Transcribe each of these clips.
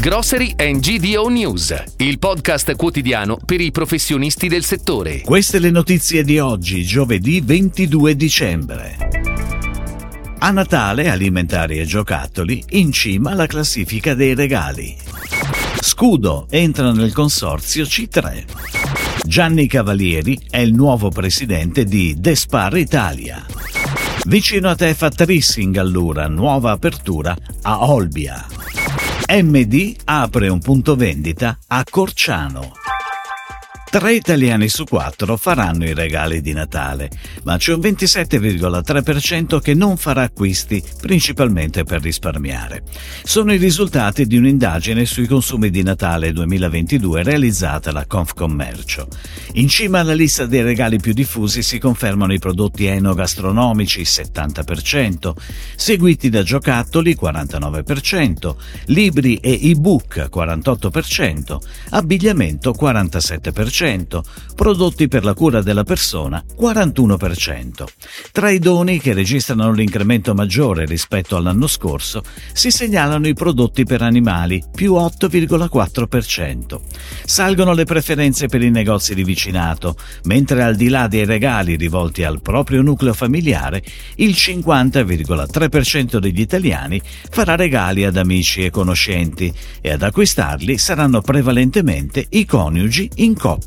Grocery and GDO News, il podcast quotidiano per i professionisti del settore. Queste le notizie di oggi, giovedì 22 dicembre. A Natale, alimentari e giocattoli, in cima alla classifica dei regali. Scudo entra nel consorzio C3. Gianni Cavalieri è il nuovo presidente di Despar Italia. Vicino a te fa Trissing allura, nuova apertura a Olbia. MD apre un punto vendita a Corciano. Tre italiani su quattro faranno i regali di Natale, ma c'è un 27,3% che non farà acquisti, principalmente per risparmiare. Sono i risultati di un'indagine sui consumi di Natale 2022 realizzata da Confcommercio. In cima alla lista dei regali più diffusi si confermano i prodotti enogastronomici 70%, seguiti da giocattoli 49%, libri e ebook 48%, abbigliamento 47% prodotti per la cura della persona 41%. Tra i doni che registrano l'incremento maggiore rispetto all'anno scorso si segnalano i prodotti per animali più 8,4%. Salgono le preferenze per i negozi di vicinato, mentre al di là dei regali rivolti al proprio nucleo familiare, il 50,3% degli italiani farà regali ad amici e conoscenti e ad acquistarli saranno prevalentemente i coniugi in coppia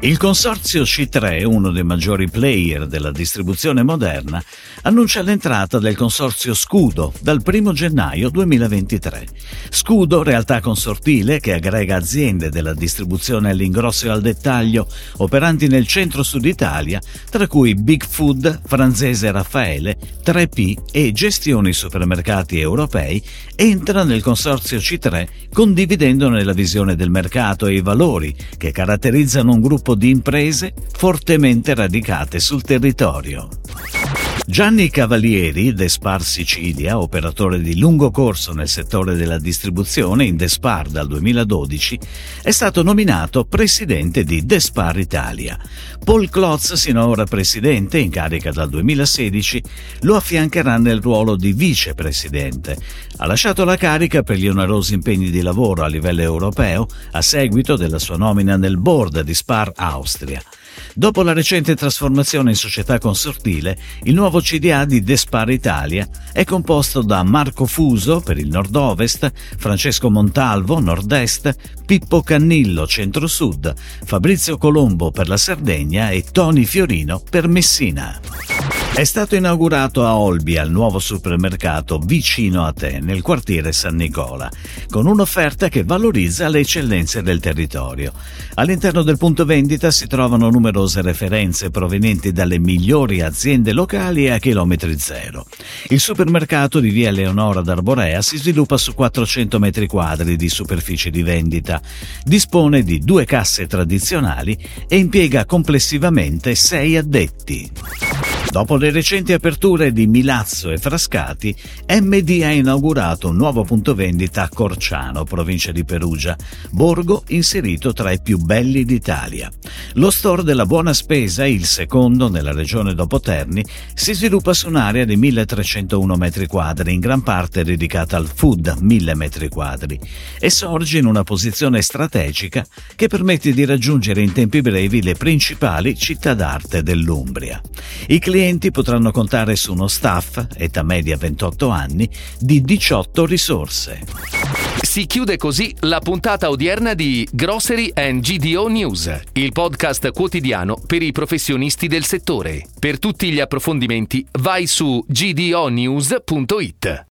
Il consorzio C3, uno dei maggiori player della distribuzione moderna, annuncia l'entrata del consorzio Scudo dal 1 gennaio 2023. Scudo, realtà consortile che aggrega aziende della distribuzione all'ingrosso e al dettaglio operanti nel centro-sud Italia, tra cui Big Food, Franzese Raffaele, 3P e Gestioni Supermercati Europei, entra nel consorzio C3 condividendone la visione del mercato e i valori che caratterizzano un gruppo di imprese fortemente radicate sul territorio. Gianni Cavalieri, Despar Sicilia, operatore di lungo corso nel settore della distribuzione in Despar dal 2012, è stato nominato presidente di Despar Italia. Paul Klotz, sino ora presidente, in carica dal 2016, lo affiancherà nel ruolo di vicepresidente. Ha lasciato la carica per gli onerosi impegni di lavoro a livello europeo a seguito della sua nomina nel board di Spar Austria. Dopo la recente trasformazione in società consortile, il nuovo CDA di Despar Italia è composto da Marco Fuso per il nord-ovest, Francesco Montalvo nord-est, Pippo Cannillo centro-sud, Fabrizio Colombo per la Sardegna e Tony Fiorino per Messina. È stato inaugurato a Olbia il nuovo supermercato vicino a te, nel quartiere San Nicola, con un'offerta che valorizza le eccellenze del territorio. All'interno del punto vendita si trovano numerose referenze provenienti dalle migliori aziende locali a chilometri zero. Il supermercato di via Leonora d'Arborea si sviluppa su 400 metri quadri di superficie di vendita, dispone di due casse tradizionali e impiega complessivamente sei addetti. Dopo le recenti aperture di Milazzo e Frascati, MD ha inaugurato un nuovo punto vendita a Corciano, provincia di Perugia, borgo inserito tra i più belli d'Italia. Lo store della Buona Spesa, il secondo nella regione dopo Terni, si sviluppa su un'area di 1301 metri quadri, in gran parte dedicata al food 1000 metri quadri, e sorge in una posizione strategica che permette di raggiungere in tempi brevi le principali città d'arte dell'Umbria. I clienti clienti potranno contare su uno staff, età media 28 anni, di 18 risorse. Si chiude così la puntata odierna di Grocery and GDO News, il podcast quotidiano per i professionisti del settore. Per tutti gli approfondimenti vai su gdonews.it.